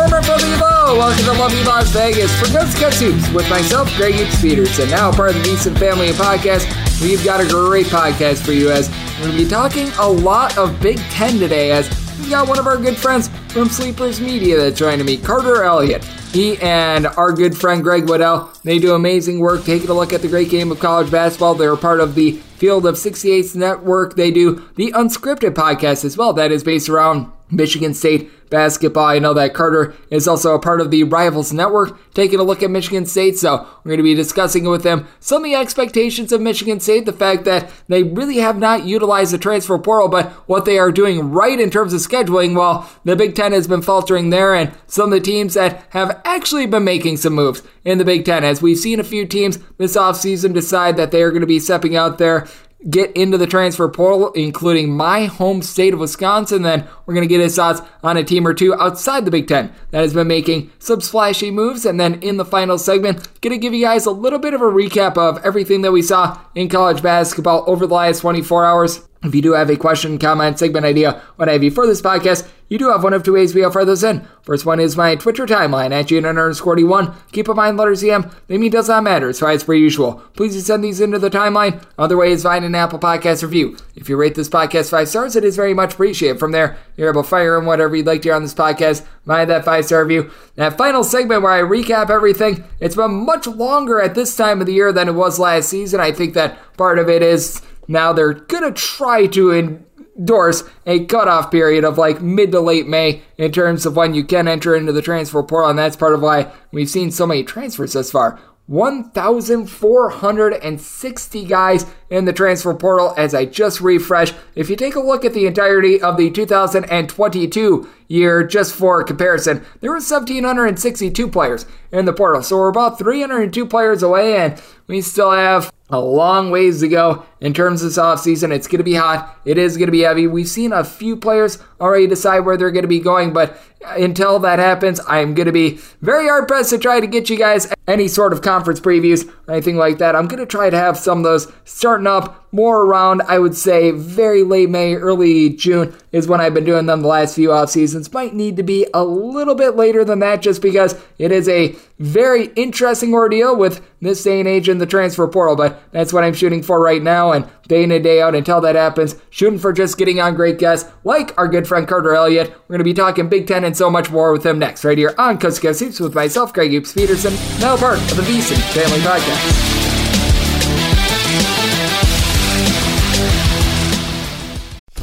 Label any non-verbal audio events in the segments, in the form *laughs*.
Former Evo, welcome to Lovely Las Vegas for Coast to Coast with myself, Greg Hoops Peterson. Now part of the VSiN Family Podcast, we've got a great podcast for you as we're going to be talking a lot of Big Ten today as we've got one of our good friends from Sleepers Media that's joining me, Carter Elliott. He and our good friend Greg Waddell, they do amazing work taking a look at the great game of college basketball. They're part of the Field of 68's network. They do the Unscripted podcast as well. That is based around Michigan State basketball. I know that Carter is also a part of the Rivals Network, taking a look at Michigan State. So we're going to be discussing with them some of the expectations of Michigan State, the fact that they really have not utilized the transfer portal, but what they are doing right in terms of scheduling. While the Big Ten has been faltering there, and some of the teams that have actually been making some moves in the Big Ten, as we've seen a few teams this offseason decide that they are going to be stepping out there get into the transfer portal, including my home state of Wisconsin. Then we're going to get his thoughts on a team or two outside the Big Ten that has been making some splashy moves. And then in the final segment, going to give you guys a little bit of a recap of everything that we saw in college basketball over the last 24 hours. If you do have a question, comment, segment idea, what have you for this podcast, you do have one of two ways we offer those in. First one is my Twitter timeline at GN underscore 41. Keep in mind, letters EM, the mean does not matter, so as per usual. Please send these into the timeline. Other way is find an Apple Podcast review. If you rate this podcast five stars, it is very much appreciated. From there, you're able to fire in whatever you'd like to hear on this podcast via that five star review. That final segment where I recap everything, it's been much longer at this time of the year than it was last season. I think that part of it is now they're going to try to endorse a cutoff period of like mid to late May in terms of when you can enter into the transfer portal, and that's part of why we've seen so many transfers thus far. 1,460 guys in the transfer portal as I just refreshed. If you take a look at the entirety of the 2022 year, just for comparison, there were 1,762 players in the portal. So we're about 302 players away, and we still have a long ways to go in terms of this offseason. It's going to be hot. It is going to be heavy. We've seen a few players already decide where they're going to be going, but until that happens, I'm going to be very hard pressed to try to get you guys any sort of conference previews anything like that. I'm going to try to have some of those starting up more around, I would say, very late May, early June is when I've been doing them the last few off seasons. Might need to be a little bit later than that just because it is a very interesting ordeal with this day and age in the transfer portal, but that's what I'm shooting for right now. And day in and day out until that happens, shooting for just getting on great guests like our good friend Carter Elliott. We're going to be talking Big Ten and so much more with him next, right here on Coast Hoops with myself, Greg Hoops Peterson, now part of the VSiN Family Podcast.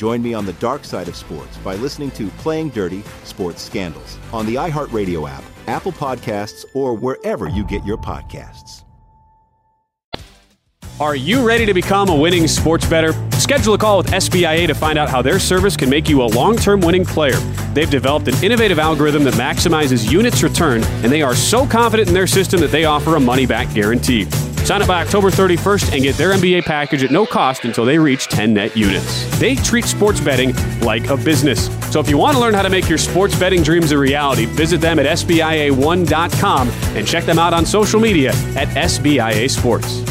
Join me on the dark side of sports by listening to Playing Dirty Sports Scandals on the iHeartRadio app, Apple Podcasts, or wherever you get your podcasts. Are you ready to become a winning sports bettor? Schedule a call with SBIA to find out how their service can make you a long term winning player. They've developed an innovative algorithm that maximizes units return, and they are so confident in their system that they offer a money back guarantee. Sign up by October 31st and get their MBA package at no cost until they reach 10 net units. They treat sports betting like a business. So if you want to learn how to make your sports betting dreams a reality, visit them at SBIA1.com and check them out on social media at SBIA Sports.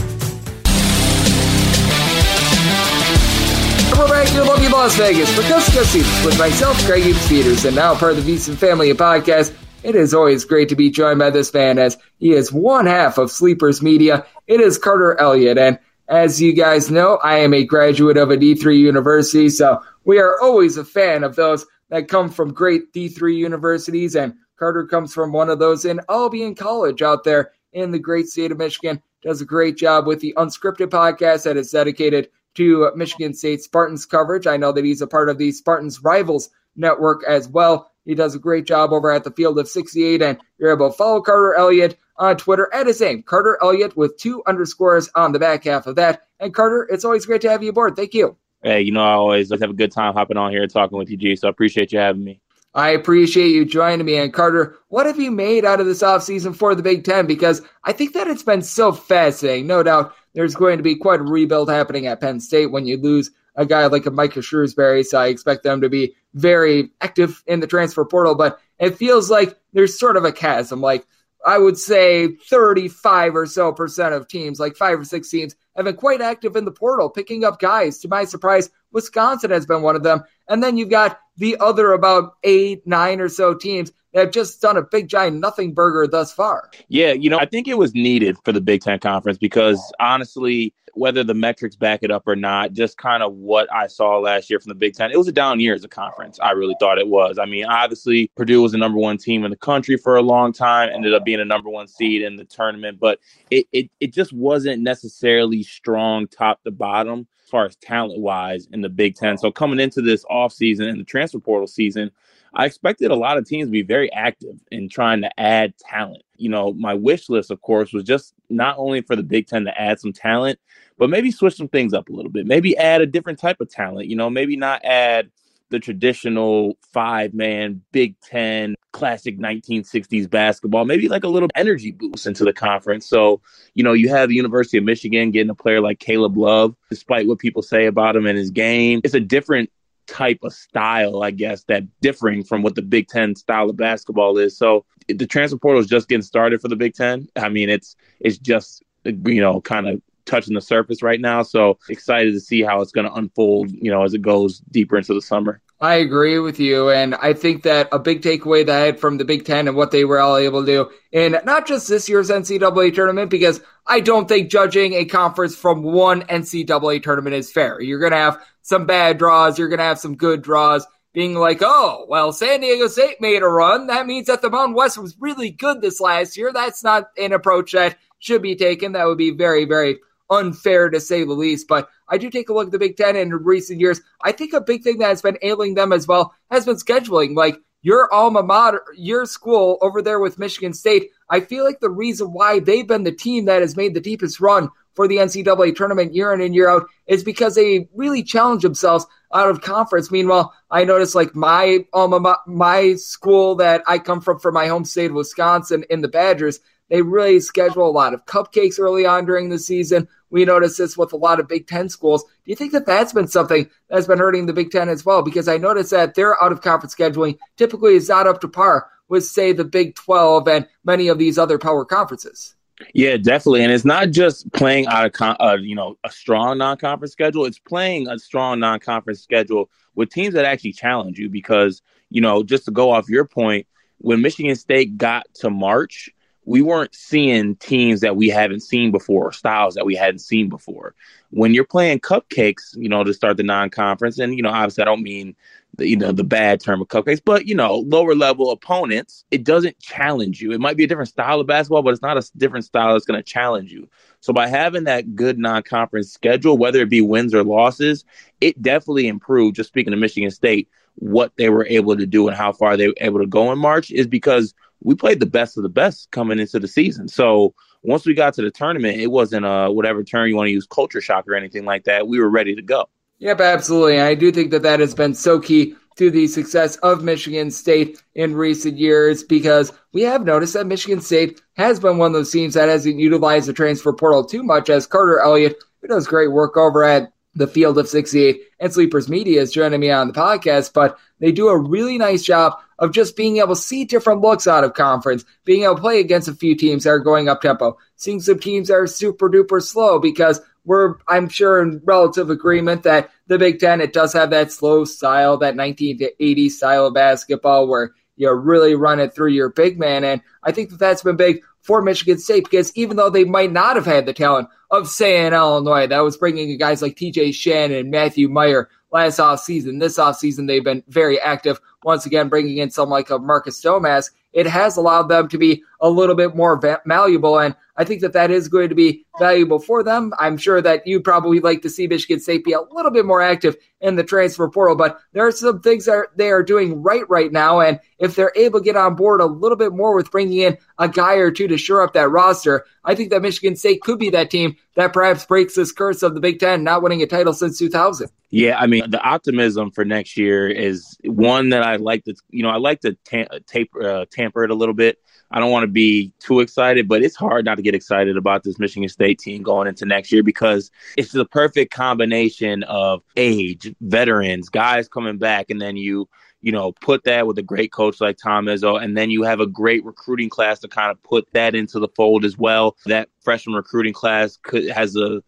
We're back here in Las Vegas for Coast to with myself, Greg Hoops Peterson, and now part of the VSiN Family Podcast. It is always great to be joined by this man as he is one half of Sleepers Media. It is Carter Elliott. And as you guys know, I am a graduate of a D3 university, so we are always a fan of those that come from great D3 universities. And Carter comes from one of those in Albion College out there in the great state of Michigan. Does a great job with the Unscripted podcast that is dedicated to Michigan State Spartans coverage. I know that he's a part of the Spartans Rivals network as well. He does a great job over at the Field of 68, and you're able to follow Carter Elliott on Twitter at his name, Carter Elliott, with two underscores on the back half of that. And Carter, it's always great to have you aboard. Thank you. Hey, you know, I always have a good time hopping on here and talking with you, G. So I appreciate you having me. I appreciate you joining me. And Carter, what have you made out of this offseason for the Big Ten? Because I think that it's been so fascinating. No doubt there's going to be quite a rebuild happening at Penn State when you lose a guy like a Micah Shrewsberry. So I expect them to be very active in the transfer portal. But it feels like there's sort of a chasm. Like I would say 35 or so percent of teams, like five or six teams, have been quite active in the portal, picking up guys. To my surprise, Wisconsin has been one of them. And then you've got the other about eight, nine or so teams that have just done a big giant nothing burger thus far. Yeah, you know, I think it was needed for the Big Ten Conference because honestly, whether the metrics back it up or not, just kind of what I saw last year from the Big Ten, it was a down year as a conference. I really thought it was. I mean, obviously, Purdue was the number one team in the country for a long time, ended up being a number one seed in the tournament, but it, it, it just wasn't necessarily strong top to bottom as far as talent wise in the Big Ten. So coming into this offseason and the transfer portal season, I expected a lot of teams to be very active in trying to add talent. You know, my wish list, of course, was just not only for the Big Ten to add some talent, but maybe switch some things up a little bit. Maybe add a different type of talent. You know, maybe not add the traditional five man Big Ten classic 1960s basketball, maybe like a little energy boost into the conference. So, you know, you have the University of Michigan getting a player like Caleb Love, despite what people say about him and his game. It's a different type of style, I guess, that differing from what the Big Ten style of basketball is. So the transfer portal is just getting started for the Big Ten. I mean, it's it's just you know kind of touching the surface right now. So excited to see how it's going to unfold, you know, as it goes deeper into the summer. I agree with you. And I think that a big takeaway that I had from the Big Ten and what they were all able to do in not just this year's NCAA tournament, because I don't think judging a conference from one NCAA tournament is fair. You're going to have some bad draws, you're going to have some good draws. Being like, oh, well, San Diego State made a run. That means that the Mountain West was really good this last year. That's not an approach that should be taken. That would be very, very unfair to say the least. But I do take a look at the Big Ten in recent years. I think a big thing that has been ailing them as well has been scheduling. Like your alma mater, your school over there with Michigan State, I feel like the reason why they've been the team that has made the deepest run for the NCAA tournament year in and year out is because they really challenge themselves out of conference. Meanwhile, I noticed like my um, alma, my school that I come from, from my home state of Wisconsin, in the Badgers, they really schedule a lot of cupcakes early on during the season. We notice this with a lot of Big Ten schools. Do you think that that's been something that's been hurting the Big Ten as well? Because I noticed that their out of conference scheduling typically is not up to par with, say, the Big 12 and many of these other power conferences. Yeah, definitely, and it's not just playing out of con- uh, you know a strong non-conference schedule. It's playing a strong non-conference schedule with teams that actually challenge you. Because you know, just to go off your point, when Michigan State got to March, we weren't seeing teams that we haven't seen before, styles that we hadn't seen before. When you're playing cupcakes, you know, to start the non-conference, and you know, obviously, I don't mean the you know the bad term of cupcakes, but you know, lower level opponents, it doesn't challenge you. It might be a different style of basketball, but it's not a different style that's going to challenge you. So by having that good non-conference schedule, whether it be wins or losses, it definitely improved. Just speaking of Michigan State, what they were able to do and how far they were able to go in March is because we played the best of the best coming into the season. So once we got to the tournament, it wasn't a whatever term you want to use, culture shock or anything like that. We were ready to go. Yep, absolutely. I do think that that has been so key to the success of Michigan State in recent years because we have noticed that Michigan State has been one of those teams that hasn't utilized the transfer portal too much as Carter Elliott, who does great work over at the Field of 68 and Sleepers Media is joining me on the podcast, but they do a really nice job of just being able to see different looks out of conference, being able to play against a few teams that are going up tempo, seeing some teams that are super duper slow because we're, I'm sure, in relative agreement that the Big Ten, it does have that slow style, that 1980s style of basketball where you really run it through your big man. And I think that that's been big for Michigan State because even though they might not have had the talent of, say, in Illinois, that was bringing in guys like TJ Shannon and Matthew Mayer last offseason. This offseason, they've been very active, once again, bringing in someone like a Marcus Domask. It has allowed them to be a little bit more va- malleable. And I think that that is going to be valuable for them. I'm sure that you'd probably like to see Michigan State be a little bit more active in the transfer portal, but there are some things that they are doing right right now. And if they're able to get on board a little bit more with bringing in a guy or two to shore up that roster, I think that Michigan State could be that team that perhaps breaks this curse of the Big Ten not winning a title since 2000. Yeah, I mean, the optimism for next year is one that I like to, you know, I like to ta- tape, uh, tamper it a little bit. I don't want to be too excited, but it's hard not to get excited about this Michigan State team going into next year because it's the perfect combination of age, veterans, guys coming back, and then you you know, put that with a great coach like Tom Izzo, and then you have a great recruiting class to kind of put that into the fold as well. That freshman recruiting class could has a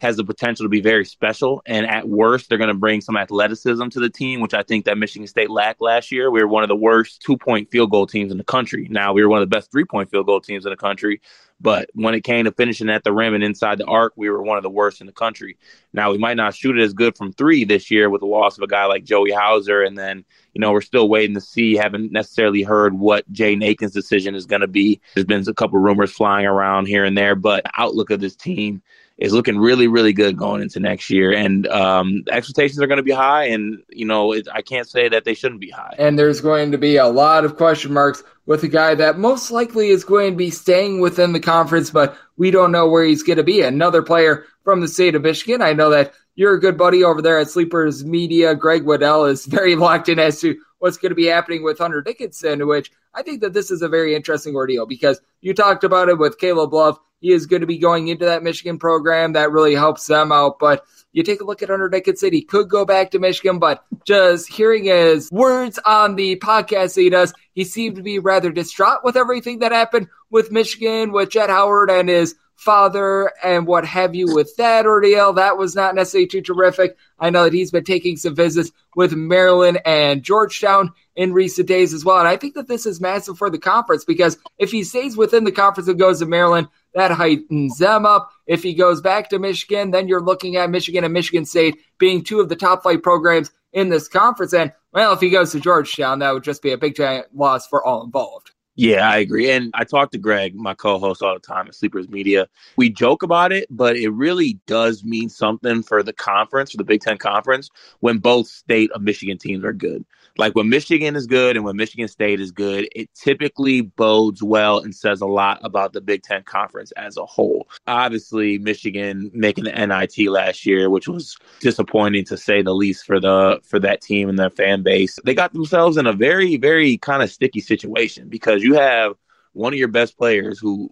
has the potential to be very special. And at worst, they're going to bring some athleticism to the team, which I think that Michigan State lacked last year. We were one of the worst two point field goal teams in the country. Now we were one of the best three point field goal teams in the country. But when it came to finishing at the rim and inside the arc, we were one of the worst in the country. Now we might not shoot it as good from three this year with the loss of a guy like Joey Hauser. And then, you know, we're still waiting to see, haven't necessarily heard what Jay Akins' decision is going to be. There's been a couple rumors flying around here and there, but outlook of this team is looking really, really good going into next year. And um, expectations are going to be high. And, you know, it, I can't say that they shouldn't be high. And there's going to be a lot of question marks with a guy that most likely is going to be staying within the conference, but we don't know where he's going to be. Another player from the state of Michigan. I know that you're a good buddy over there at Sleepers Media. Greg Waddell is very *laughs* locked in as to what's going to be happening with Hunter Dickinson, which I think that this is a very interesting ordeal because you talked about it with Caleb Love. He is going to be going into that Michigan program that really helps them out. But you take a look at Hunter Dickinson, he could go back to Michigan, but just hearing his words on the podcast that he does, he seemed to be rather distraught with everything that happened with Michigan, with Jett Howard and his father and what have you with that ordeal. That was not necessarily too terrific. I know that he's been taking some visits with Maryland and Georgetown in recent days as well. And I think that this is massive for the conference because if he stays within the conference and goes to Maryland, that heightens them up. If he goes back to Michigan, then you're looking at Michigan and Michigan State being two of the top flight programs in this conference. And well, if he goes to Georgetown, that would just be a big giant loss for all involved. Yeah, I agree. And I talk to Greg, my co host, all the time at Sleepers Media. We joke about it, but it really does mean something for the conference, for the Big Ten Conference, when both state of Michigan teams are good like when Michigan is good and when Michigan State is good, it typically bodes well and says a lot about the Big Ten Conference as a whole. Obviously, Michigan making the NIT last year, which was disappointing to say the least for the for that team and their fan base. They got themselves in a very, very kind of sticky situation because you have one of your best players who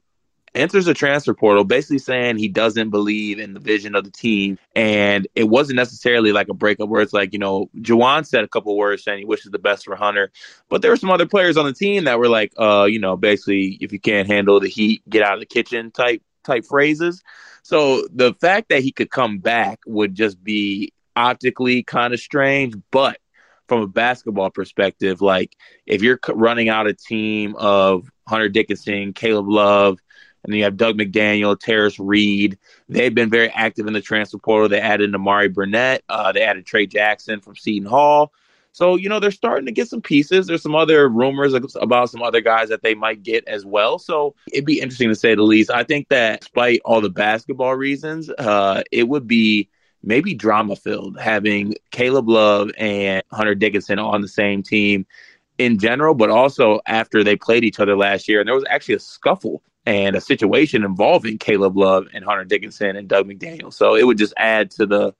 enters the transfer portal basically saying he doesn't believe in the vision of the team. And it wasn't necessarily like a breakup where it's like, you know, Juwan said a couple words saying he wishes the best for Hunter. But there were some other players on the team that were like, uh, you know, basically if you can't handle the heat, get out of the kitchen type type phrases. So the fact that he could come back would just be optically kind of strange, but from a basketball perspective, like if you're running out a team of Hunter Dickinson, Caleb Love, and then you have Dug McDaniel, Tarris Reed. They've been very active in the transfer portal. They added Nimari Burnett. Uh, they added Tray Jackson from Seton Hall. So, you know, they're starting to get some pieces. There's some other rumors about some other guys that they might get as well. So it'd be interesting to say the least. I think that despite all the basketball reasons, uh, it would be maybe drama filled having Caleb Love and Hunter Dickinson on the same team in general, but also after they played each other last year. And there was actually a scuffle and a situation involving Caleb Love and Hunter Dickinson and Dug McDaniel. So it would just add to the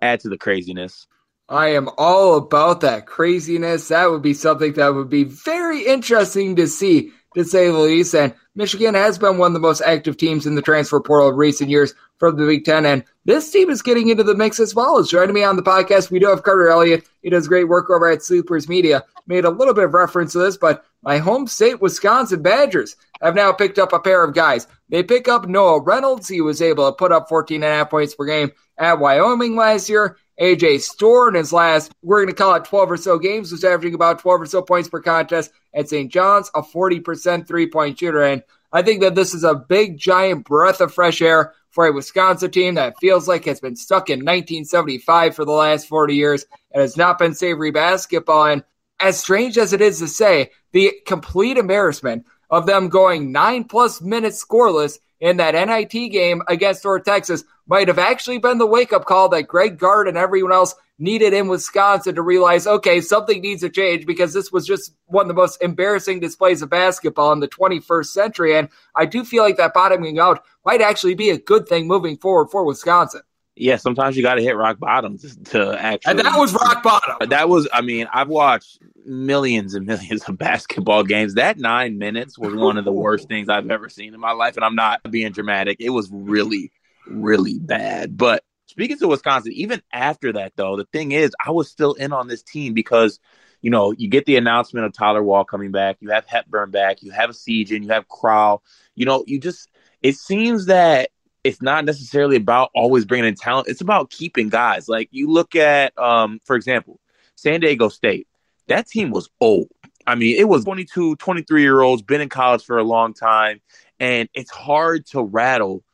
add to the craziness. I am all about that craziness. That would be something that would be very interesting to see, to say the least. And Michigan has been one of the most active teams in the transfer portal in recent years from the Big Ten. And this team is getting into the mix as well. As joining me on the podcast, we do have Carter Elliott. He does great work over at Sleepers Media. Made a little bit of reference to this, but my home state, Wisconsin Badgers, have now picked up a pair of guys. They pick up Noah Reynolds. He was able to put up 14 and a half points per game at Wyoming last year. AJ Storr in his last, we're going to call it 12 or so games, was averaging about 12 or so points per contest at St. John's, a 40% three point shooter. And I think that this is a big, giant breath of fresh air for a Wisconsin team that feels like has been stuck in 1975 for the last 40 years and has not been savory basketball. And as strange as it is to say, the complete embarrassment of them going nine plus minutes scoreless in that NIT game against North Texas might have actually been the wake up call that Greg Gard and everyone else needed in Wisconsin to realize, okay, something needs to change because this was just one of the most embarrassing displays of basketball in the 21st century. And I do feel like that bottoming out might actually be a good thing moving forward for Wisconsin. Yeah, sometimes you got to hit rock bottom to, to actually. And that was rock bottom. That was, I mean, I've watched millions and *laughs* millions of basketball games. That nine minutes was one of the worst things I've ever seen in my life. And I'm not being dramatic. It was really, really bad. But speaking to Wisconsin, even after that, though, the thing is, I was still in on this team because, you know, you get the announcement of Tyler Wahl coming back, you have Hepburn back, you have Essegian, and you have Crowl. You know, you just, it seems that it's not necessarily about always bringing in talent. It's about keeping guys. Like you look at, um, for example, San Diego State that team was old. I mean, it was 22, 23 year olds, been in college for a long time, and it's hard to rattle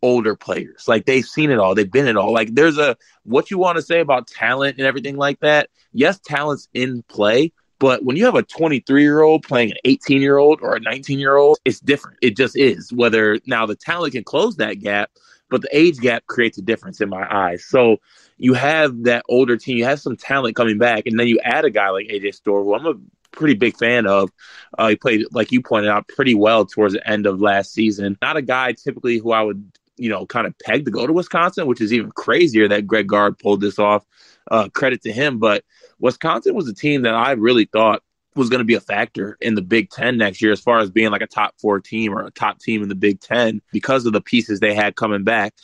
older players. Like they've seen it all, they've been it all. Like there's a what you want to say about talent and everything like that. Yes, talent's in play, but when you have a 23 year old playing an 18 year old or a 19 year old, it's different. It just is. Whether now the talent can close that gap, but the age gap creates a difference in my eyes. So you have that older team, you have some talent coming back, and then you add a guy like AJ Storr, who I'm a pretty big fan of. Uh, he played, like you pointed out, pretty well towards the end of last season. Not a guy typically who I would, you know, kind of peg to go to Wisconsin, which is even crazier that Greg Gard pulled this off. Uh, credit to him, but Wisconsin was a team that I really thought was going to be a factor in the Big Ten next year as far as being like a top four team or a top team in the Big Ten because of the pieces they had coming back.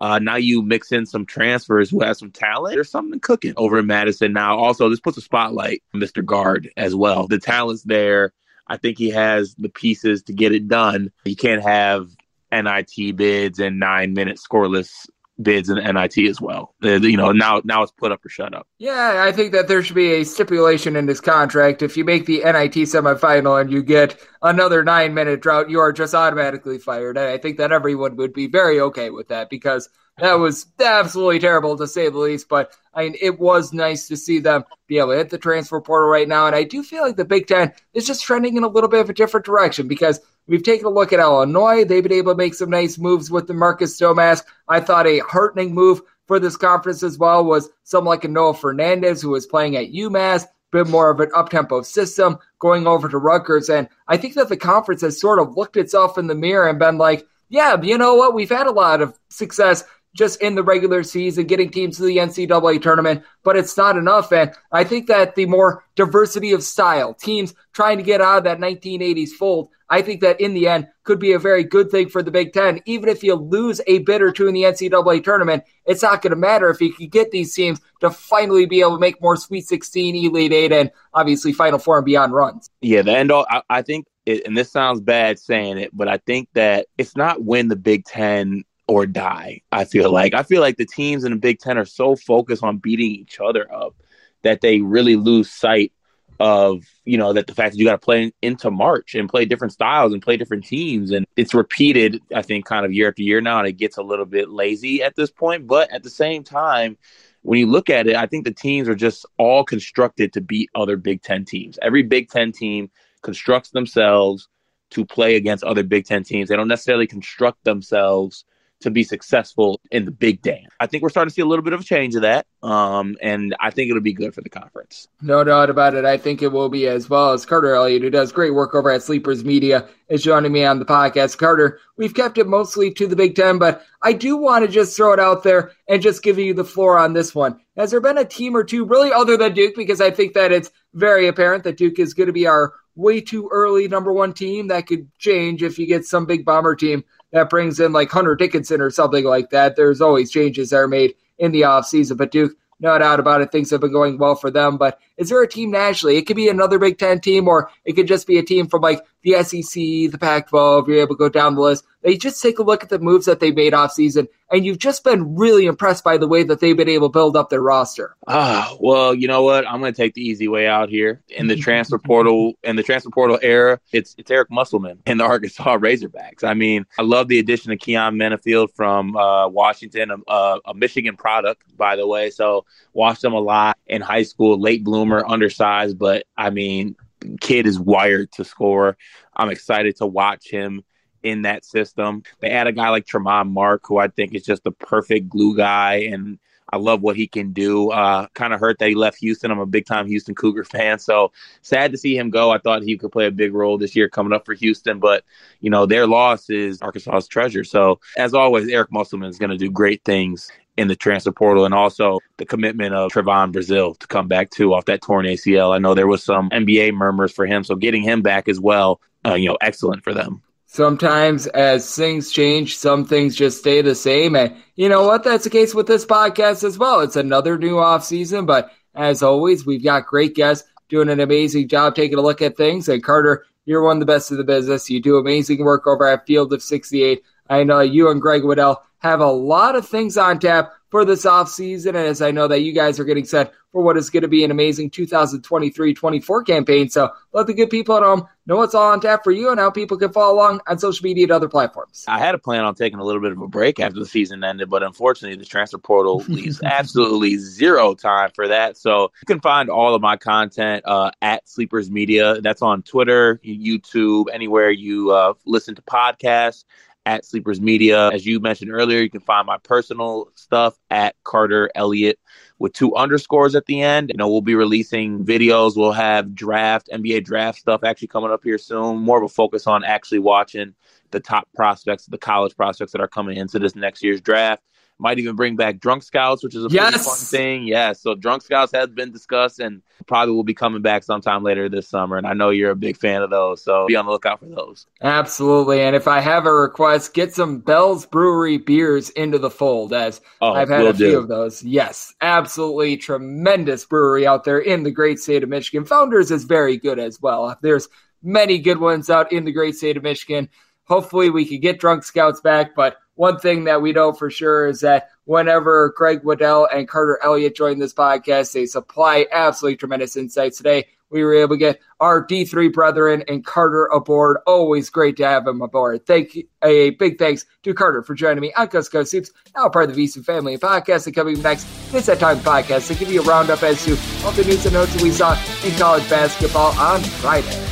Uh, now you mix in some transfers who have some talent. There's something cooking over in Madison now. Also, this puts a spotlight on Mr. Gard as well. The talent's there. I think he has the pieces to get it done. You can't have NIT bids and nine minute scoreless bids in NIT as well. Uh, you know, now now it's put up or shut up. Yeah, I think that there should be a stipulation in this contract. If you make the NIT semifinal and you get another nine minute drought, you are just automatically fired. And I think that everyone would be very okay with that because that was absolutely terrible to say the least. But I mean, it was nice to see them be able to hit the transfer portal right now. And I do feel like the Big Ten is just trending in a little bit of a different direction because we've taken a look at Illinois. They've been able to make some nice moves with the Marcus Domask. I thought a heartening move for this conference as well was someone like a Noah Fernandes who was playing at UMass bit more of an up tempo system going over to Rutgers. And I think that the conference has sort of looked itself in the mirror and been like, yeah, you know what? We've had a lot of success just in the regular season, getting teams to the NCAA tournament, but it's not enough. And I think that the more diversity of style, teams trying to get out of that 1980s fold, I think that in the end could be a very good thing for the Big Ten. Even if you lose a bid or two in the NCAA tournament, it's not going to matter if you can get these teams to finally be able to make more Sweet 16, Elite Eight, and obviously Final Four and beyond runs. Yeah, the end all, I, I think, it, and this sounds bad saying it, but I think that it's not when the Big Ten or die. I feel like. I feel like the teams in the Big Ten are so focused on beating each other up that they really lose sight of you know that the fact that you got to play into March and play different styles and play different teams. And it's repeated I think kind of year after year now and it gets a little bit lazy at this point. But at the same time when you look at it I think the teams are just all constructed to beat other Big 10 teams. Every Big 10 team constructs themselves to play against other Big 10 teams. They don't necessarily construct themselves to be successful in the Big Ten. I think we're starting to see a little bit of a change of that, um, and I think it'll be good for the conference. No doubt about it. I think it will be as well as Carter Elliott, who does great work over at Sleepers Media, is joining me on the podcast. Carter, we've kept it mostly to the Big Ten, but I do want to just throw it out there and just give you the floor on this one. Has there been a team or two, really, other than Duke? Because I think that it's very apparent that Duke is going to be our way too early number one team. That could change if you get some big bomber team that brings in like Hunter Dickinson or something like that. There's always changes that are made in the offseason. But Duke, no doubt about it, things have been going well for them. But is there a team nationally? It could be another Big Ten team, or it could just be a team from like the SEC, the Pac 12. You're able to go down the list. They just take a look at the moves that they made off season, and you've just been really impressed by the way that they've been able to build up their roster. Ah, well, you know what? I'm going to take the easy way out here in the transfer portal. In the transfer portal era, it's it's Eric Musselman and the Arkansas *laughs* Razorbacks. I mean, I love the addition of Keyon Menifield from uh, Washington, a, a Michigan product, by the way. So watched him a lot in high school, late bloomer, undersized, but I mean, kid is wired to score. I'm excited to watch him in that system. They add a guy like Tramon Mark, who I think is just the perfect glue guy, and I love what he can do. Uh, kind of hurt that he left Houston. I'm a big time Houston Cougar *laughs* fan, so sad to see him go. I thought he could play a big role this year coming up for Houston, but you know their loss is Arkansas's treasure. So as always, Eric Musselman is going to do great things in the transfer portal and also the commitment of Trevon Brazile to come back too off that torn ACL. I know there was some NBA murmurs for him, so getting him back as well, uh, you know, excellent for them sometimes as things change, some things just stay the same. And you know what? That's the case with this podcast as well. It's another new off season, but as always, we've got great guests doing an amazing job taking a look at things. And Carter, you're one of the best in the business. You do amazing work over at Field of 68. I know you and Greg Waddell have a lot of things on tap for this offseason. And as I know that you guys are getting set for what is going to be an amazing 2023 24 campaign. So let the good people at home know what's all on tap for you and how people can follow along on social media and other platforms. I had a plan on taking a little bit of a break after the season ended, but unfortunately, the transfer portal *laughs* leaves absolutely zero time for that. So you can find all of my content uh, at Sleepers Media. That's on Twitter, YouTube, anywhere you uh, listen to podcasts at Sleepers Media. As you mentioned earlier, you can find my personal stuff at Carter Elliott with two underscores at the end. You know, we'll be releasing videos. We'll have draft, NBA draft stuff actually coming up here soon. More of a focus on actually watching the top prospects, the college prospects that are coming into this next year's draft. Might even bring back drunk scouts, which is a yes. fun thing. Yeah, so drunk scouts has been discussed and probably will be coming back sometime later this summer. And I know you're a big fan of those, so be on the lookout for those. Absolutely. And if I have a request, get some Bell's Brewery beers into the fold, as oh, I've had a few do. of those. Yes, absolutely tremendous brewery out there in the great state of Michigan. Founders is very good as well. There's many good ones out in the great state of Michigan. Hopefully, we could get drunk scouts back, but one thing that we know for sure is that whenever Greg Waddell and Carter Elliott join this podcast, they supply absolutely tremendous insights. Today, we were able to get our D3 brethren and Carter aboard. Always great to have him aboard. Thank you, a big thanks to Carter for joining me on Coast Hoops, now part of the VSiN Family Podcast. And coming next, it's that time podcast to give you a roundup as to all the news and notes that we saw in college basketball on Friday.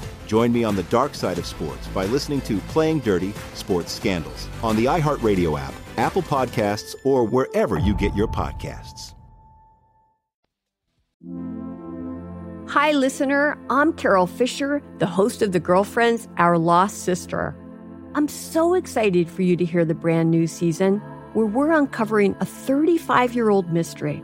Join me on the dark side of sports by listening to Playing Dirty Sports Scandals on the iHeartRadio app Apple Podcasts, or wherever you get your podcasts. Hi, listener. I'm Carol Fisher, the host of The Girlfriends, Our Lost Sister. I'm so excited for you to hear the brand new season where we're uncovering a 35 year old mystery.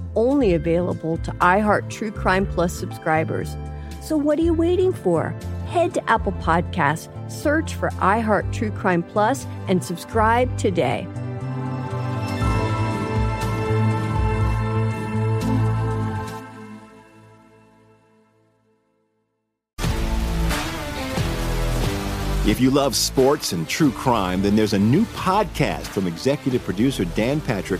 only available to iHeart True Crime Plus subscribers. So, what are you waiting for? Head to Apple Podcasts, search for iHeart True Crime Plus, and subscribe today. If you love sports and true crime, then there's a new podcast from executive producer Dan Patrick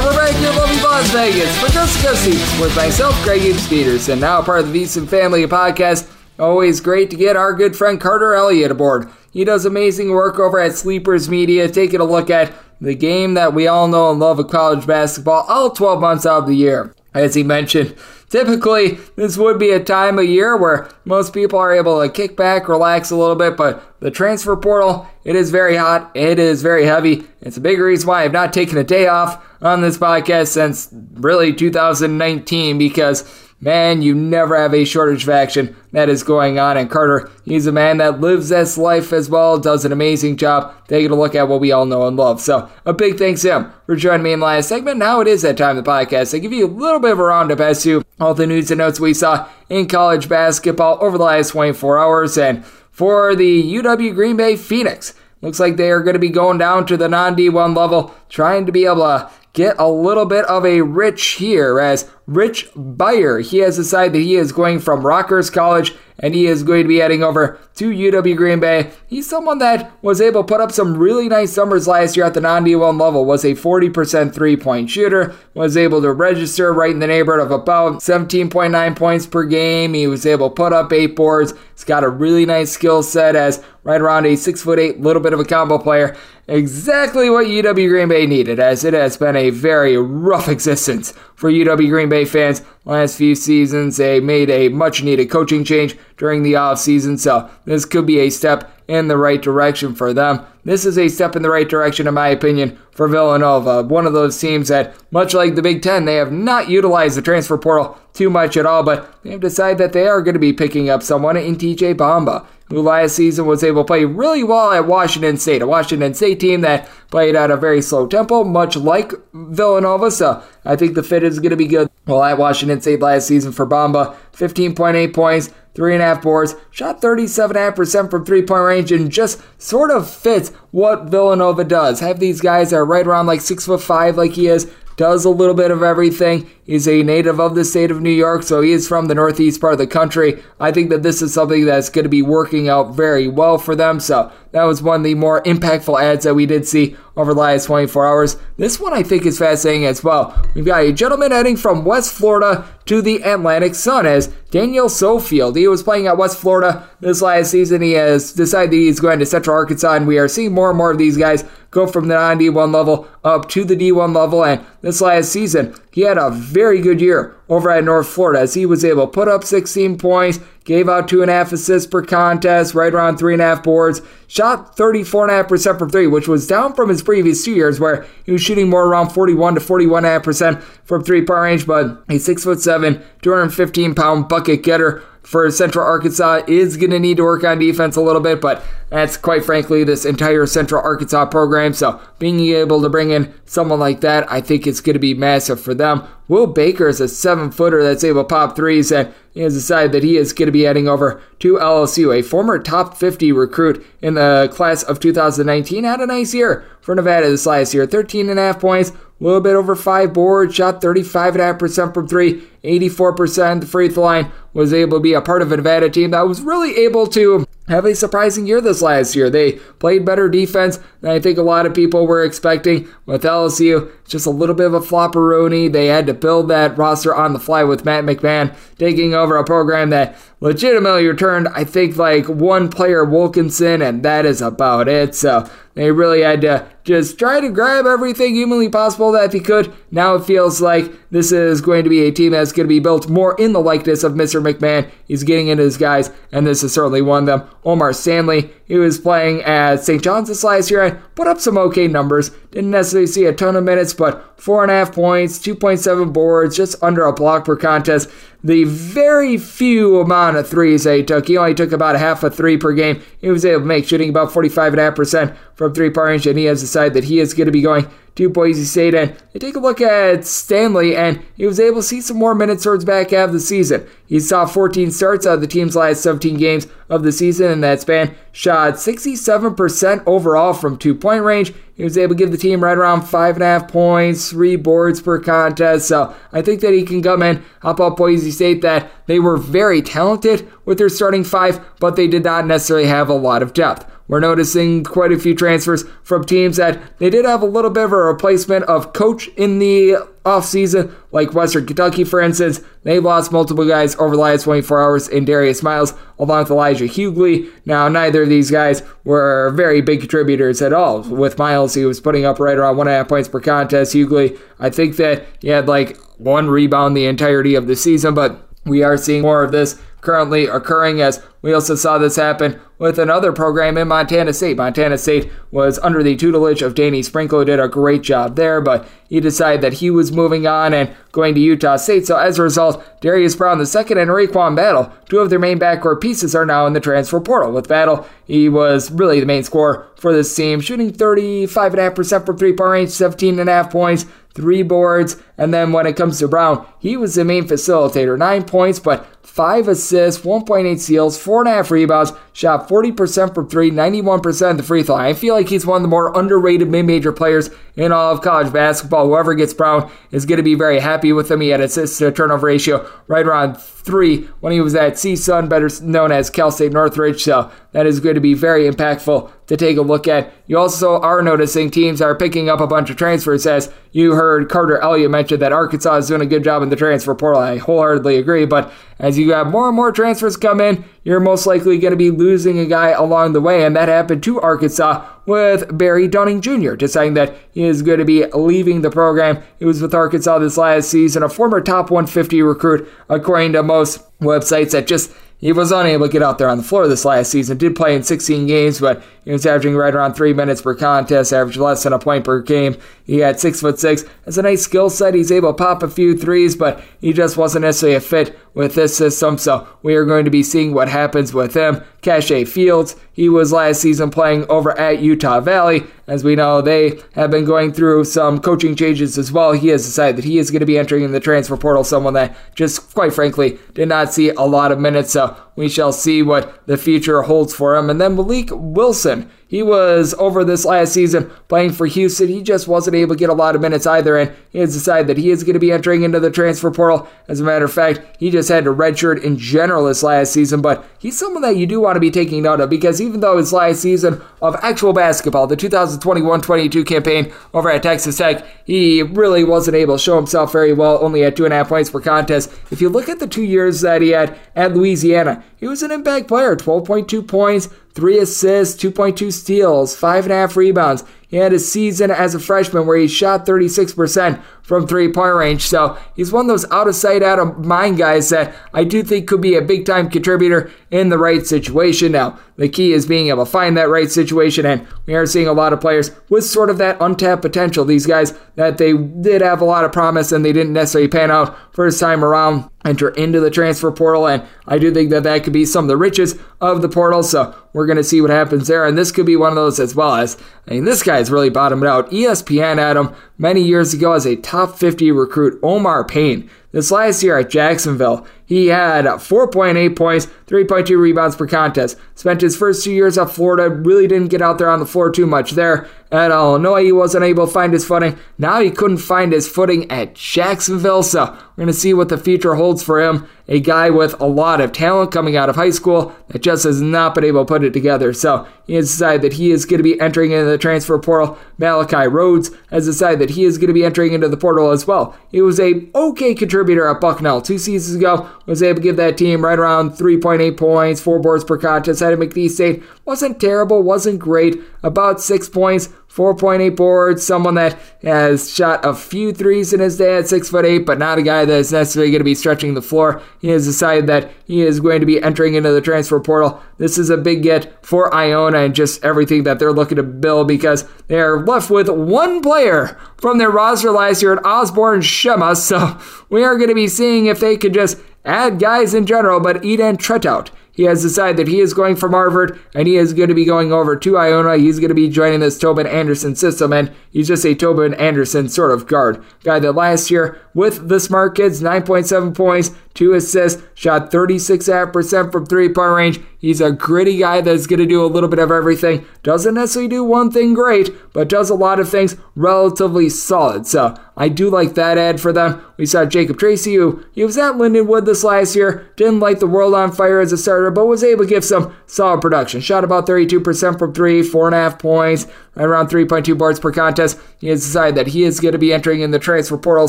We're back in lovely Las Vegas for Just Go Seats with myself, Greg Hoops Peterson, now part of the VSiN Family Podcast. Always great to get our good friend Carter Elliott aboard. He does amazing work over at Sleepers Media, taking a look at the game that we all know and love of college basketball all 12 months out of the year. As he mentioned, typically this would be a time of year where most people are able to kick back, relax a little bit, but the transfer portal, it is very hot, it is very heavy. It's a big reason why I've not taken a day off on this podcast since really 2019 because Man, you never have a shortage of action that is going on. And Carter, he's a man that lives this life as well, does an amazing job taking a look at what we all know and love. So, a big thanks to him for joining me in the last segment. Now it is that time of the podcast. I give you a little bit of a roundup as to all the news and notes we saw in college basketball over the last 24 hours. And for the UW Green Bay Phoenix, looks like they are going to be going down to the non D1 level, trying to be able to get a little bit of a rich here as Rich Beyer, he has decided that he is going from Rockers College and he is going to be heading over to UW Green Bay. He's someone that was able to put up some really nice numbers last year at the non D1 level, was a 40% three point shooter, was able to register right in the neighborhood of about 17.9 points per game. He was able to put up eight boards. He's got a really nice skill set as right around a six foot eight, little bit of a combo player. Exactly what UW Green Bay needed, as it has been a very rough *laughs* existence for UW Green Bay fans last few seasons. They made a much needed coaching change during the offseason, so this could be a step in the right direction for them. This is a step in the right direction, in my opinion, for Villanova. One of those teams that, much like the Big Ten, they have not utilized the transfer portal too much at all, but they have decided that they are going to be picking up someone in TJ Bamba last season was able to play really well at Washington State, a Washington State team that played at a very slow tempo, much like Villanova. So I think the fit is going to be good. Well, at Washington State last season for Bamba, 15.8 points, three and a half boards, shot 37.5% from three point range, and just sort of fits what Villanova does. Have these guys that are right around like six foot five, like he is, does a little bit of everything. He's a native of the state of New York, so he is from the northeast part of the country. I think that this is something that's going to be working out very well for them. So that was one of the more impactful ads that we did see over the last 24 hours. This one I think is fascinating as well. We've got a gentleman heading from West Florida to the Atlantic Sun as Daniel Sofield. He was playing at West Florida this last season. He has decided that he's going to Central Arkansas, and we are seeing more and more of these guys go from the non D1 level up to the D1 level. And this last season, he had a very good year over at North Florida as he was able to put up 16 points, gave out two and a half assists per contest, right around three and a half boards, shot 34.5% from three, which was down from his previous two years where he was shooting more around 41 to 41.5% from three point range, but a six foot seven, 215 pound bucket getter for Central Arkansas is going to need to work on defense a little bit, but that's quite frankly this entire Central Arkansas program. So being able to bring in someone like that, I think it's going to be massive for them. Will Baker is a seven footer that's able to pop threes, and he has decided that he is going to be heading over to LSU. A former top 50 recruit in the class of 2019 had a nice year for Nevada this last year 13 and a half points, a little bit over five boards, shot 35.5% from three, 84% the free throw line, was able to be a part of a Nevada team that was really able to have a surprising year this last year. They played better defense than I think a lot of people were expecting, with LSU just a little bit of a flopperoni. They had to build that roster on the fly with Matt McMahon taking over a program that legitimately returned, I think, like one player, Wilkinson, and that is about it. So they really had to just try to grab everything humanly possible that he could. Now it feels like this is going to be a team that's going to be built more in the likeness of Mr. McMahon. He's getting into his guys, and this is certainly one of them. O'Mar Stanley, he was playing at St. John's this last year and put up some okay numbers. Didn't necessarily see a ton of minutes, but four and a half points, 2.7 boards, just under a block per contest the very few amount of threes that he took. He only took about half a three per game. He was able to make shooting about 45.5% from three point range, and he has decided that he is going to be going to Boise State. And they take a look at Stanley, and he was able to see some more minutes towards back half of the season. He saw 14 starts out of the team's last 17 games of the season in that span, shot 67% overall from two point range. He was able to give the team right around five and a half points, three boards per contest. So I think that he can come in, help out Boise State that they were very talented with their starting five, but they did not necessarily have a lot of depth. We're noticing quite a few transfers from teams that they did have a little bit of a replacement of coach in the offseason, like Western Kentucky, for instance. They lost multiple guys over the last 24 hours in Darius Miles, along with Elijah Hughley. Now, neither of these guys were very big contributors at all. With Miles, he was putting up right around one and a half points per contest. Hughley, I think that he had like one rebound the entirety of the season, but we are seeing more of this currently occurring as we also saw this happen with another program in Montana State. Montana State was under the tutelage of Danny Sprinkle, did a great job there, but he decided that he was moving on and going to Utah State. So as a result, Darius Brown II and RaeQuan Battle, two of their main backcourt pieces, are now in the transfer portal. With Battle, he was really the main scorer for this team, shooting 35.5% from three point range, 17.5 points, three boards. And then when it comes to Brown, he was the main facilitator. Nine points, but five assists, 1.8 steals, four and a half rebounds, shot 40% from three, 91% of the free throw. I feel like he's one of the more underrated mid-major players in all of college basketball. Whoever gets Brown is going to be very happy with him. He had assist to turnover ratio right around three when he was at CSUN, better known as Cal State Northridge. So that is going to be very impactful to take a look at. You also are noticing teams are picking up a bunch of transfers as you heard Carter Elliott mention that Arkansas is doing a good job in the transfer portal. I wholeheartedly agree, but as you have more and more transfers come in, you're most likely going to be losing a guy along the way, and that happened to Arkansas with Barry Dunning Jr., deciding that he is going to be leaving the program. He was with Arkansas this last season, a former top 150 recruit, according to most websites that just he was unable to get out there on the floor this last season. Did play in 16 games, but he was averaging right around three minutes per contest, averaged less than a point per game. He had six foot six. Has a nice skill set. He's able to pop a few threes, but he just wasn't necessarily a fit with this system. So we are going to be seeing what happens with him. Kashae Fields, he was last season playing over at Utah Valley. As we know, they have been going through some coaching changes as well. He has decided that he is going to be entering in the transfer portal, someone that just quite frankly did not see a lot of minutes. So we shall see what the future holds for him. And then Mylik Wilson. He was over this last season playing for Houston. He just wasn't able to get a lot of minutes either, and he has decided that he is going to be entering into the transfer portal. As a matter of fact, he just had to redshirt in general this last season, but he's someone that you do want to be taking note of because even though his last season of actual basketball, the 2021 22 campaign over at Texas Tech, he really wasn't able to show himself very well, only at two and a half points per contest. If you look at the two years that he had at Louisiana, he was an impact player 12.2 points, 3 assists, 2.2 steals, 5.5 rebounds. He had a season as a freshman where he shot 36% from three point range. So he's one of those out of sight, out of mind guys that I do think could be a big time contributor in the right situation. Now, the key is being able to find that right situation, and we are seeing a lot of players with sort of that untapped potential. These guys that they did have a lot of promise and they didn't necessarily pan out first time around enter into the transfer portal and I do think that that could be some of the riches of the portal so we're going to see what happens there and this could be one of those as well as I mean this guy's really bottomed out ESPN Adam many years ago as a top 50 recruit Omar Payne. This last year at Jacksonville, he had 4.8 points, 3.2 rebounds per contest. Spent his first two years at Florida, really didn't get out there on the floor too much there. At Illinois, he wasn't able to find his footing. Now he couldn't find his footing at Jacksonville, so we're going to see what the future holds for him. A guy with a lot of talent coming out of high school that just has not been able to put it together. So he has decided that he is going to be entering into the transfer portal. Malachi Rhodes has decided that he is going to be entering into the portal as well. He was a okay contributor at Bucknell two seasons ago. Was able to give that team right around 3.8 points, four boards per contest. At McNeese State wasn't terrible, wasn't great. About six points, 4.8 boards, someone that has shot a few threes in his day at 6 foot 8, but not a guy that is necessarily going to be stretching the floor. He has decided that he is going to be entering into the transfer portal. This is a big get for Iona and just everything that they're looking to build because they are left with one player from their roster last year at Osborn Shema. *laughs* So we are going to be seeing if they could just add guys in general, but Idan Tretout he has decided that he is going from Harvard and he is going to be going over to Iona. He's going to be joining this Tobin Anderson system, and he's just a Tobin Anderson sort of guard. Guy that last year with the Smart Kids, 9.7 points, two assists, shot 36.5% from three point range. He's a gritty guy that's going to do a little bit of everything. Doesn't necessarily do one thing great, but does a lot of things relatively solid. So I do like that ad for them. We saw Jacob Tracy, who he was at Lindenwood this last year, didn't light the world on fire as a starter, but was able to give some solid production. Shot about 32% from three, four and a half points, right around 3.2 boards per contest. He has decided that he is going to be entering in the transfer portal,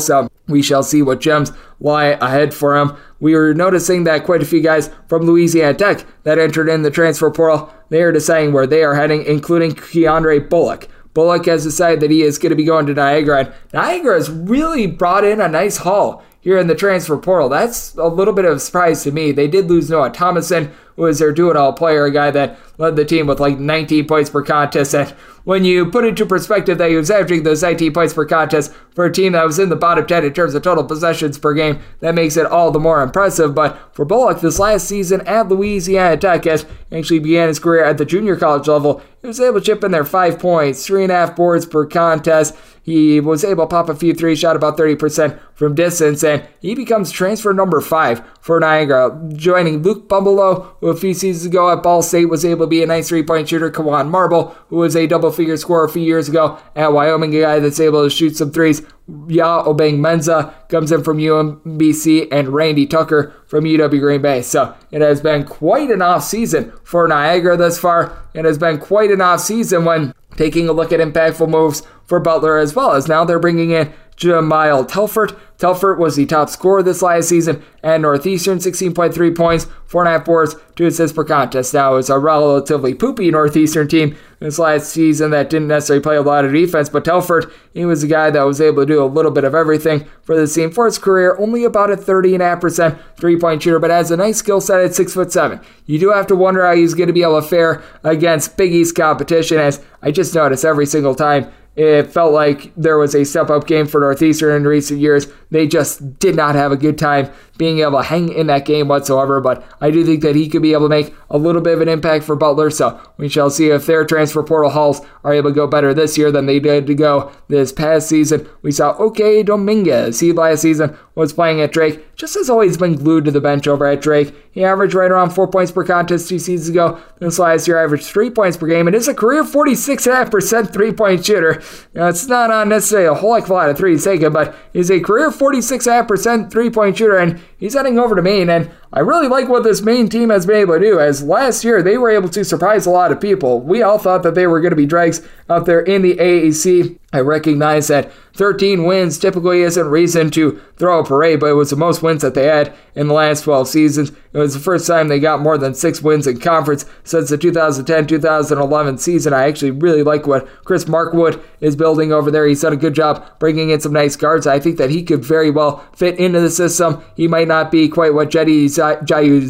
so we shall see what gems lie ahead for him. We were noticing that quite a few guys from Louisiana Tech that entered in the transfer portal, they are deciding where they are heading, including Keandre Bullock. Bullock has decided that he is going to be going to Niagara, and Niagara has really brought in a nice haul here in the transfer portal. That's a little bit of a surprise to me. They did lose Noah Thomason, was their do it all player, a guy that led the team with like 19 points per contest. And when you put into perspective that he was averaging those 19 points per contest for a team that was in the bottom 10 in terms of total possessions per game, that makes it all the more impressive. But for Bullock, this last season at Louisiana Tech, as actually began his career at the junior college level, he was able to chip in there five points, three and a half boards per contest. He was able to pop a few threes, shot about 30% from distance, and he becomes transfer number five for Niagara, joining Luke Bumbalough, who a few seasons ago at Ball State was able to be a nice three point shooter, Kwane Marble, who was a double figure scorer a few years ago at Wyoming, a guy that's able to shoot some threes. Yaw Obeng-Mensah comes in from UMBC, and Randy Tucker from UW Green Bay. So it has been quite an off season for Niagara thus far. It has been quite an off season when taking a look at impactful moves for Butler as well as now they're bringing in Jahmyl Telfort. Telfort was the top scorer this last season and Northeastern, 16.3 points, 4.5 boards, 2 assists per contest. Now, it's a relatively poopy Northeastern team this last season that didn't necessarily play a lot of defense, but Telfort, he was a guy that was able to do a little bit of everything for the team for his career, only about a 30.5% three point shooter, but has a nice skill set at 6'7. You do have to wonder how he's going to be able to fare against Big East competition, as I just notice every single time it felt like there was a step up game for Northeastern in recent years. They just did not have a good time being able to hang in that game whatsoever. But I do think that he could be able to make a little bit of an impact for Butler. So we shall see if their transfer portal hauls are able to go better this year than they did to go this past season. We saw Okay Djamgouz. He last season was playing at Drake. Just has always been glued to the bench over at Drake. He averaged right around four points per contest two seasons ago. This last year, averaged three points per game, and is a career 46.5% three point shooter. Now, it's not on necessarily a whole heck of a lot of threes taken, but he's a career 46.5% three point shooter, and he's heading over to Maine. And I really like what this Maine team has been able to do, as last year they were able to surprise a lot of people. We all thought that they were going to be drags out there in the AAC. I recognize that 13 wins typically isn't reason to throw a parade, but it was the most wins that they had in the last 12 seasons. It was the first time they got more than six wins in conference since the 2010 2011 season. I actually really like what Chris Markwood is building over there. He's done a good job bringing in some nice guards. I think that he could very well fit into the system. He might not be quite what Jetty Jayu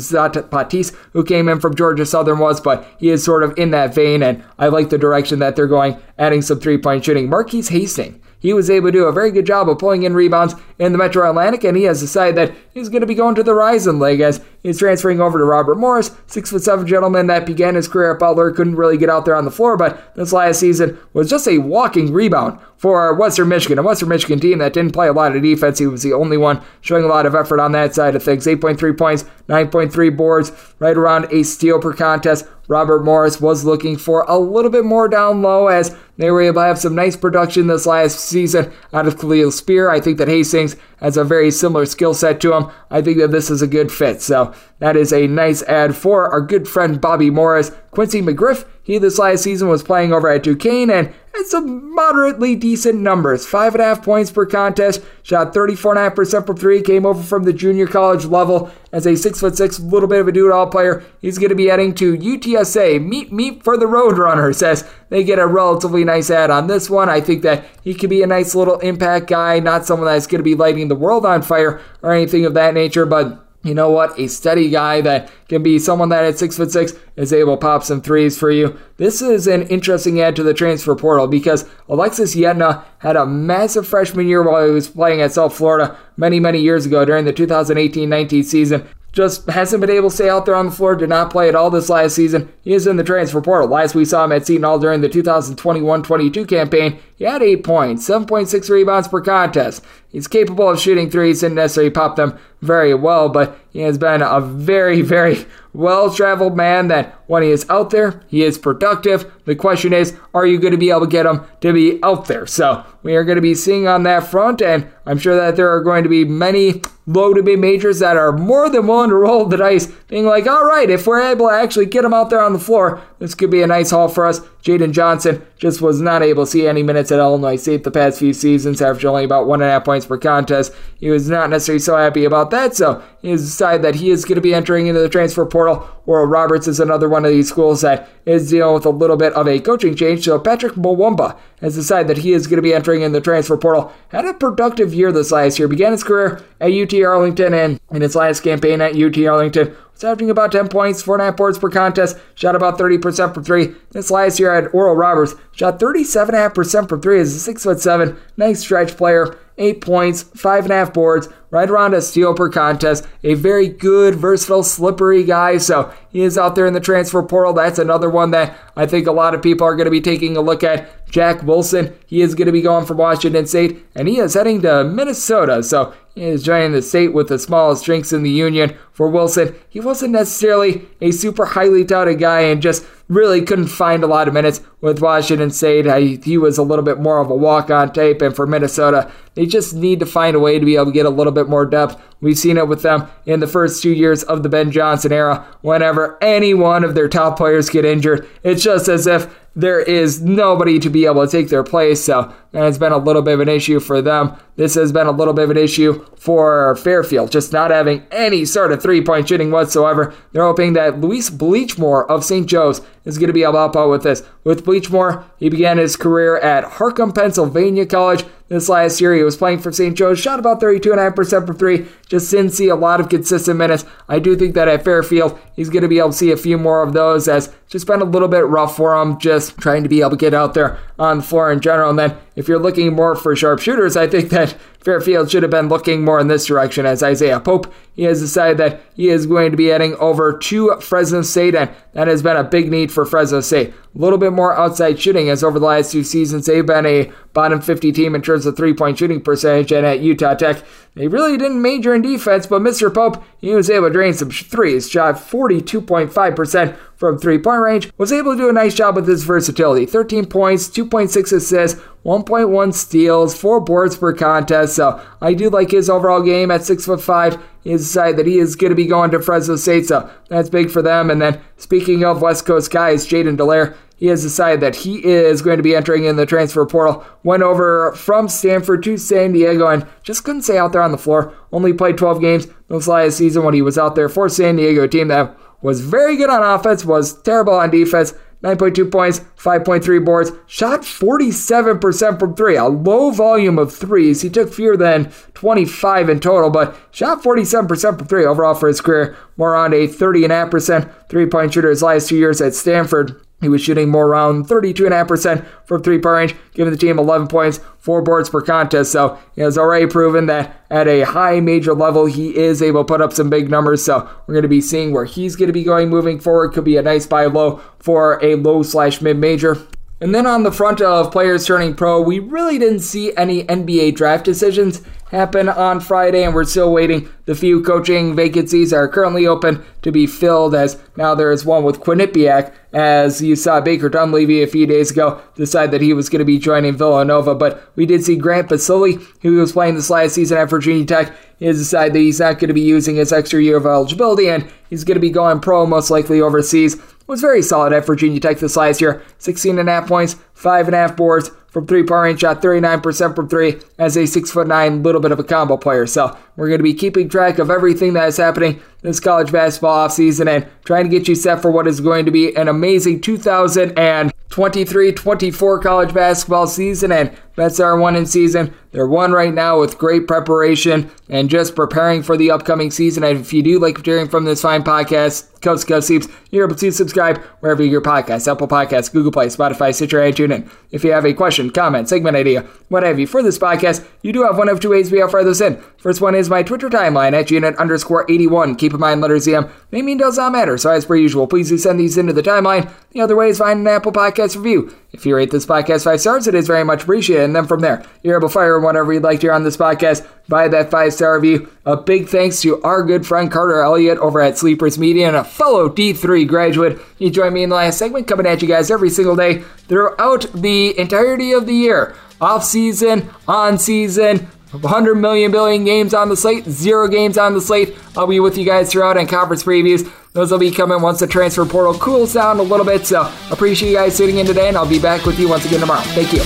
who came in from Georgia Southern, was, but he is sort of in that vein, and I like the direction that they're going, adding some three point shooting. Marquis Hastings he was able to do a very good job of pulling in rebounds in the Metro Atlantic, and he has decided that he's going to be going to the Horizon League as he's transferring over to Robert Morris, six foot seven gentleman that began his career at Butler, couldn't really get out there on the floor, but this last season was just a walking rebound for Western Michigan. A Western Michigan team that didn't play a lot of defense. He was the only one showing a lot of effort on that side of things. 8.3 points, 9.3 boards, right around a steal per contest. Robert Morris was looking for a little bit more down low as they were able to have some nice production this last season out of Kahliel Spear. I think that Hastings has a very similar skill set to him. I think that this is a good fit. So that is a nice add for our good friend Bobby Morris. Quincy McGriff, he this last season was playing over at Duquesne and had some moderately decent numbers. Five and a half points per contest, shot 34.5% from three, came over from the junior college level as a six foot six, little bit of a do-it-all player. He's going to be heading to UTSA. Meet meet for the Roadrunners *laughs* as they get a relatively nice ad on this one. I think that he could be a nice little impact guy, not someone that's going to be lighting the world on fire or anything of that nature, but you know what? A steady guy that can be someone that at six foot six is able to pop some threes for you. This is an interesting add to the transfer portal because Alexis Yetna had a massive freshman year while he was playing at South Florida many, many years ago during the 2018-19 season just hasn't been able to stay out there on the floor, did not play at all this last season. He is in the transfer portal. Last we saw him at Seton Hall during the 2021 22 campaign, he had 8 points, 7.6 rebounds per contest. He's capable of shooting threes, didn't necessarily pop them very well, but he has been a very, *laughs* very well traveled man that when he is out there, he is productive. The question is, are you going to be able to get him to be out there? So we are going to be seeing on that front, and I'm sure that there are going to be many low to mid majors that are more than willing to roll the dice, being like, all right, if we're able to actually get him out there on the floor, this could be a nice haul for us. Jaden Johnson just was not able to see any minutes at Illinois State the past few seasons, averaging only about one and a half points per contest. He was not necessarily so happy about that, so he has decided that he is going to be entering into the transfer portal. Oral Roberts is another one of these schools that is dealing with a little bit of a coaching change. So Patrick Mwamba has decided that he is going to be entering in the transfer portal. Had a productive year this last year. Began his career at UT Arlington and in his last campaign at UT Arlington was averaging about 10 points, 4.5 boards per contest, shot about 30% from three. This last year at Oral Roberts, shot 37.5% from three as a 6'7, nice stretch player eight points, five and a half boards, right around a steal per contest. A very good, versatile, slippery guy. So he is out there in the transfer portal. That's another one that I think a lot of people are going to be taking a look at. Jack Wilson, he is going to be going from Washington State, and he is heading to Minnesota. So is joining the state with the smallest drinks in the union. For Wilson, he wasn't necessarily a super highly touted guy and just really couldn't find a lot of minutes with Washington State. he was a little bit more of a walk on tape, and for Minnesota, they just need to find a way to be able to get a little bit more depth. We've seen it with them in the first two years of the Ben Johnson era. Whenever any one of their top players get injured, it's just as if there is nobody to be able to take their place. So that has been a little bit of an issue for them. This has been a little bit of an issue for Fairfield, just not having any sort of three point shooting whatsoever. They're hoping that Luis Bleachmore of St. Joe's is going to be able to help out with this. With Bleachmore, he began his career at Harcum, Pennsylvania College. This last year, he was playing for St. Joe's, shot about 32.5% from three. Just didn't see a lot of consistent minutes. I do think that at Fairfield, he's going to be able to see a few more of those as just been a little bit rough for him, just trying to be able to get out there on the floor in general. And then if you're looking more for sharpshooters, I think that Fairfield should have been looking more in this direction as Isaiah Pope. He has decided that he is going to be heading over to Fresno State, and that has been a big need for Fresno State. A little bit more outside shooting, as over the last two seasons, they've been a bottom 50 team in terms of three point shooting percentage, and at Utah Tech, they really didn't major in defense, but Mr. Pope, he was able to drain some threes, shot 42.5% from three point range, was able to do a nice job with his versatility. 13 points, 2.6 assists, 1.1 steals, 4 boards per contest. So I do like his overall game at six 6'5. He has decided that he is going to be going to Fresno State, so that's big for them. And then speaking of West Coast guys, Jaiden Delaire, he has decided that he is going to be entering in the transfer portal. Went over from Stanford to San Diego and just couldn't stay out there on the floor. Only played 12 games this last season when he was out there for San Diego, team that was very good on offense, was terrible on defense. 9.2 points, 5.3 boards, shot 47% from three, a low volume of threes. He took fewer than 25 in total, but shot 47% from three overall for his career, more on a 30.5% three point shooter his last two years at Stanford. He was shooting more around 32.5% from three point range, giving the team 11 points, four boards per contest. So he has already proven that at a high major level, he is able to put up some big numbers. So we're going to be seeing where he's going to be going moving forward. Could be a nice buy low for a low slash mid major. And then on the front of players turning pro, we really didn't see any NBA draft decisions happen on Friday, and we're still waiting. The few coaching vacancies are currently open to be filled, as now there is one with Quinnipiac, as you saw Baker Dunleavy a few days ago decide that he was going to be joining Villanova. But we did see Grant Basile, who was playing this last season at Virginia Tech, has decided that he's not going to be using his extra year of eligibility, and he's going to be going pro most likely overseas was very solid at Virginia Tech this last year. 16 and a half points, five and a half boards from three point range, shot 39% from three as a six foot nine, little bit of a combo player. So we're going to be keeping track of everything that is happening this college basketball offseason and trying to get you set for what is going to be an amazing 2023 24 college basketball season. And bets are one in season. They're one right now with great preparation and just preparing for the upcoming season. And if you do like hearing from this fine podcast, Coast to Coast Hoops, you're able to subscribe wherever you get your podcasts Apple Podcasts, Google Play, Spotify, Stitcher. And if you have a question, comment, segment idea, what have you for this podcast, you do have one of two ways we offer this in. First one is my Twitter timeline at unit underscore 81. Keep in mind, letters EM maybe does not matter. So as per usual, please do send these into the timeline. The other way is find an Apple Podcast review. If you rate this podcast five stars, it is very much appreciated. And then from there, you're able to fire whatever you'd like to hear on this podcast by that five star review. A big thanks to our good friend Carter Elliott over at Sleepers Media and a fellow D3 graduate. He joined me in the last segment, coming at you guys every single day throughout the entirety of the year. Off season, on season, 100 million billion games on the slate, zero games on the slate. I'll be with you guys throughout on conference previews. Those will be coming once the transfer portal cools down a little bit. So appreciate you guys tuning in today, and I'll be back with you once again tomorrow. Thank you.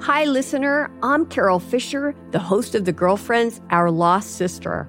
Hi, listener. I'm Carole Fisher, the host of The Girlfriends, Our Lost Sister.